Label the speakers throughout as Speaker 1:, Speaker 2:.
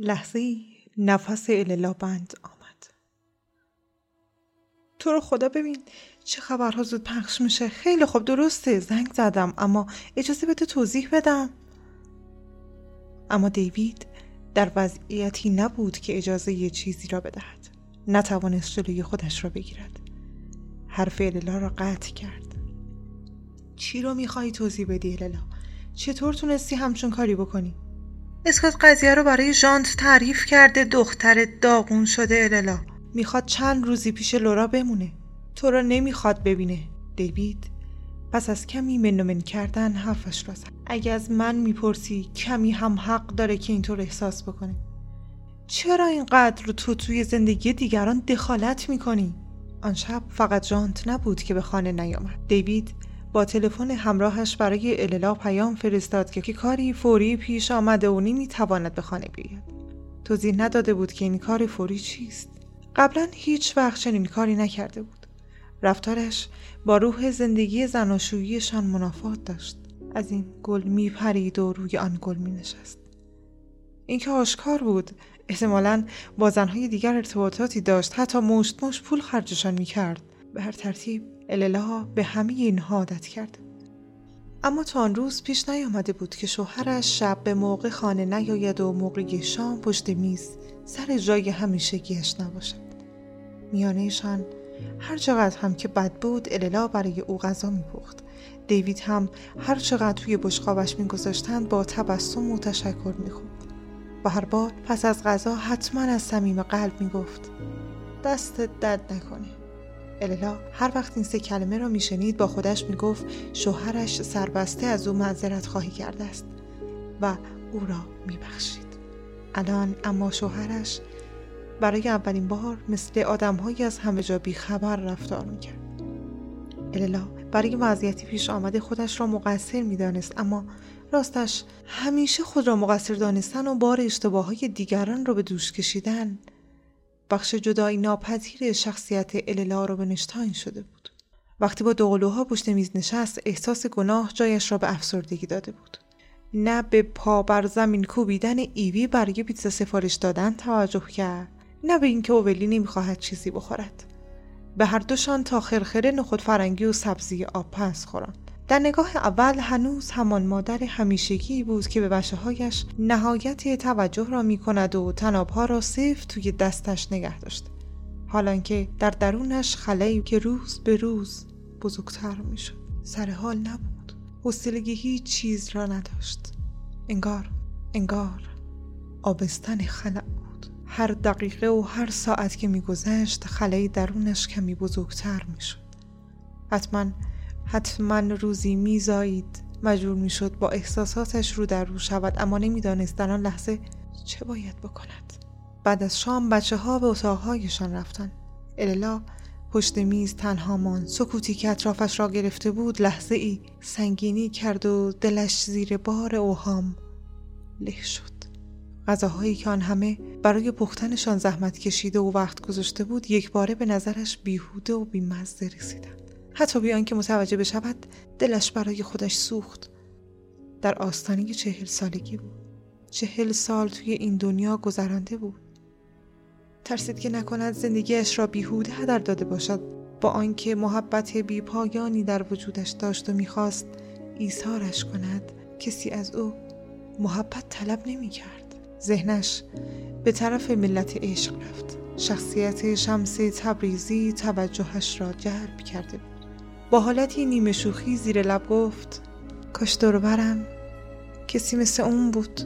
Speaker 1: لحظه نفس اللا بند آمد. تو رو خدا ببین چه خبرها زود پخش میشه. خیلی خوب درسته. زنگ زدم اما اجازه بده توضیح بدم. اما دیوید در وضعیتی نبود که اجازه یه چیزی را بدهد. نتوانست جلوی خودش را بگیرد. حرف اللا را قطع کرد. چی رو میخوایی توضیح بدی اللا چطور تونستی همچون کاری بکنی؟ اسکات قضیه رو برای ژانت تعریف کرده دختر داغون شده اللا می‌خواد چند روزی پیش لورا بمونه. تو را نمی‌خواد ببینه. دیوید پس از کمی منومن کردن حرفش را زد. اگه از من می‌پرسی کمی هم حق داره که اینطور احساس بکنه. چرا اینقدر رو تو توی زندگی دیگران دخالت می‌کنی؟ آن شب فقط جانت نبود که به خانه نیامد. دیوید با تلفن همراهش برای اللا پیام فرستاد که کاری فوری پیش آمده و نمی‌تواند به خانه بیاید. توضیح نداده بود که این کار فوری چیست. قبلا هیچ وقت چنین کاری نکرده بود. رفتارش با روح زندگی زناشوییشان منافات داشت. از این گل می پرید و روی آن گل می نشست اینکه آشکار بود احتمالا با زنهای دیگر ارتباطاتی داشت حتی مشت مشت پول خرجشان می کرد به هر ترتیب اللا به همه اینها عادت کرد. اما تا آن روز پیش نیامده بود که شوهرش شب به موقع خانه نیاید و موقع شام پشت میز سر جای همیشگیش نباشد. میانهشان هر چقدر هم که بد بود اللا برای او غذا میپخت. دیوید هم هر چقدر توی بشقابش میگذاشتند با تبسم و تشکر می‌خورد. و هر بار پس از غذا حتما از صمیم قلب می‌گفت دستت درد نکنه. اللا هر وقت این سه کلمه را میشنید با خودش می‌گفت شوهرش سربسته از او معذرت خواهی کرده است و او را میبخشید. الان اما شوهرش برای اولین بار مثل آدمهایی از همه جا بیخبر رفتار می‌کرد. اللا برای وضعیتی پیش آمده خودش را مقصر می‌دانست اما راستش همیشه خود را مقصر دانستن و بار اشتباه های دیگران را به دوش کشیدن بخش جدایی ناپذیر شخصیت اللا رو به نشتاین شده بود. وقتی با دوقلوها پشت میز نشست احساس گناه جایش را به افسردگی داده بود. نه به پا بر زمین کوبیدن ایوی برای پیتزا سفارش دادن توجه کرد نه به اینکه اولی نمی‌خواهد چیزی بخورد. به هر دوشان تا خرخره نخود فرنگی و سبزی آب پس خورند در نگاه اول هنوز همان مادر همیشگی بود که به بچه هایش نهایت توجه را می کند و تنابها را صرف توی دستش نگه داشت. حالا که در درونش خلایی که روز به روز بزرگتر می شد. سر حال نبود. حوصلگی هیچ چیز را نداشت. انگار انگار آبستن خلا بود. هر دقیقه و هر ساعت که میگذشت خلای درونش کمی بزرگتر می شد. حتما حتما روزی میزایید. مجبور می‌شد با احساساتش رو در رو شود اما نمی‌دانست در آن لحظه چه باید بکند. بعد از شام بچه ها به اتاقهایشان رفتن اللا پشت میز تنها مان سکوتی که اطرافش را گرفته بود لحظه ای سنگینی کرد و دلش زیر بار اوهام له شد. غذاهایی که آن همه برای پختنشان زحمت کشیده و وقت گذاشته بود یک باره به نظرش بیهوده و بیمزده رسیدند. حتی بیان که متوجه بشود دلش برای خودش سوخت. در آستانه چهل سالگی بود. چهل سال توی این دنیا گذرانده بود. ترسید که نکند زندگیش را بیهوده هدر داده باشد. با آنکه محبت بیپایانی در وجودش داشت و می‌خواست ایثارش کند کسی از او محبت طلب نمی‌کرد. ذهنش به طرف ملت عشق رفت. شخصیت شمس تبریزی توجهش را جلب کرده بود. با حالتی نیمه شوخی زیر لب گفت کاش برم کسی مثل اون بود.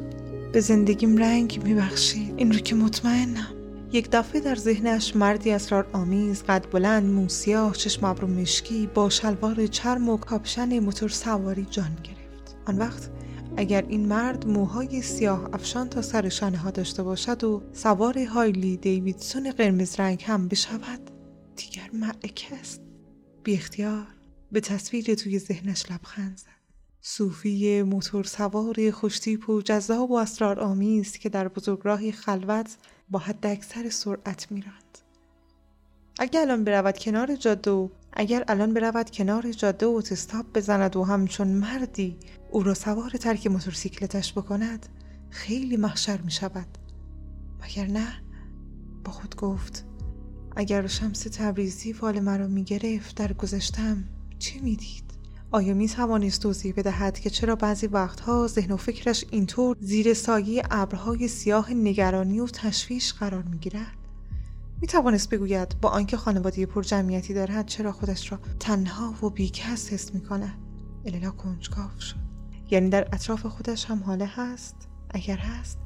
Speaker 1: به زندگیم رنگ میبخشید. این رو که مطمئنم. یک دفعه در ذهنش مردی اسرار آمیز قد بلند موسیاه چشم ابرو مشکی با شلوار چرم و کاپشن موتور سواری جان گرفت. آن وقت اگر این مرد موهای سیاه افشان تا سر شانه ها داشته باشد و سوار هایلی دیویدسون قرمز رنگ هم بشود دیگر معرکه است بی اختیار به تصویر توی ذهنش لبخند زد. صوفی موتور سوار خوشتیپ و جذاب و اسرار آمیز که در بزرگراهی خلوت با حد اکثر سرعت میراند اگر الان برود کنار جاده و اگر الان برود کنار جاده و تستاپ بزند و همچون مردی او را سوار ترک موتورسیکلتش بکند خیلی محشر می شود مگر نه با خود گفت اگر شمس تبریزی فال مرا می‌گرفت در گذشتم چه می‌دید؟ آیا می توانست توضیح بدهد که چرا بعضی وقتها ذهن و فکرش اینطور زیر سایه ابرهای سیاه نگرانی و تشویش قرار می گیرد؟ می توانست بگوید با آنکه خانواده پر جمعیتی دارد چرا خودش را تنها و بیکس حس می کند النا کنجکاو شد. یعنی در اطراف خودش هم حاله هست؟ اگر هست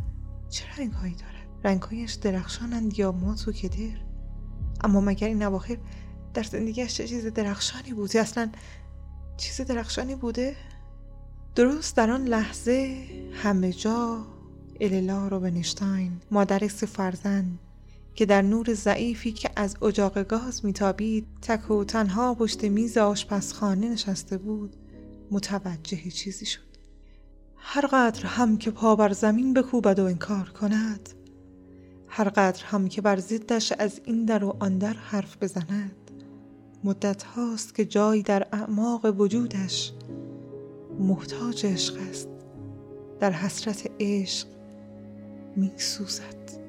Speaker 1: چه رنگهایی دارد؟ رنگهایش درخشانند یا مات و کدر؟ اما مگر این اواخر در زندگیش چه چیز درخشانی بوده اصلا چیز درخشانی بوده؟ درست در آن لحظه همه جا اللا روبنشتاین مادر سه فرزند که در نور ضعیفی که از اجاق گاز میتابید تک و تنها پشت میز آشپزخانه نشسته بود متوجه چیزی شد. هر قدر هم که پا بر زمین بکوبد و انکار کند هر قدر هم که بر ضدش از این در و آن در حرف بزند. مدت هاست که جایی در اعماق وجودش محتاج عشق است. در حسرت عشق می سوزد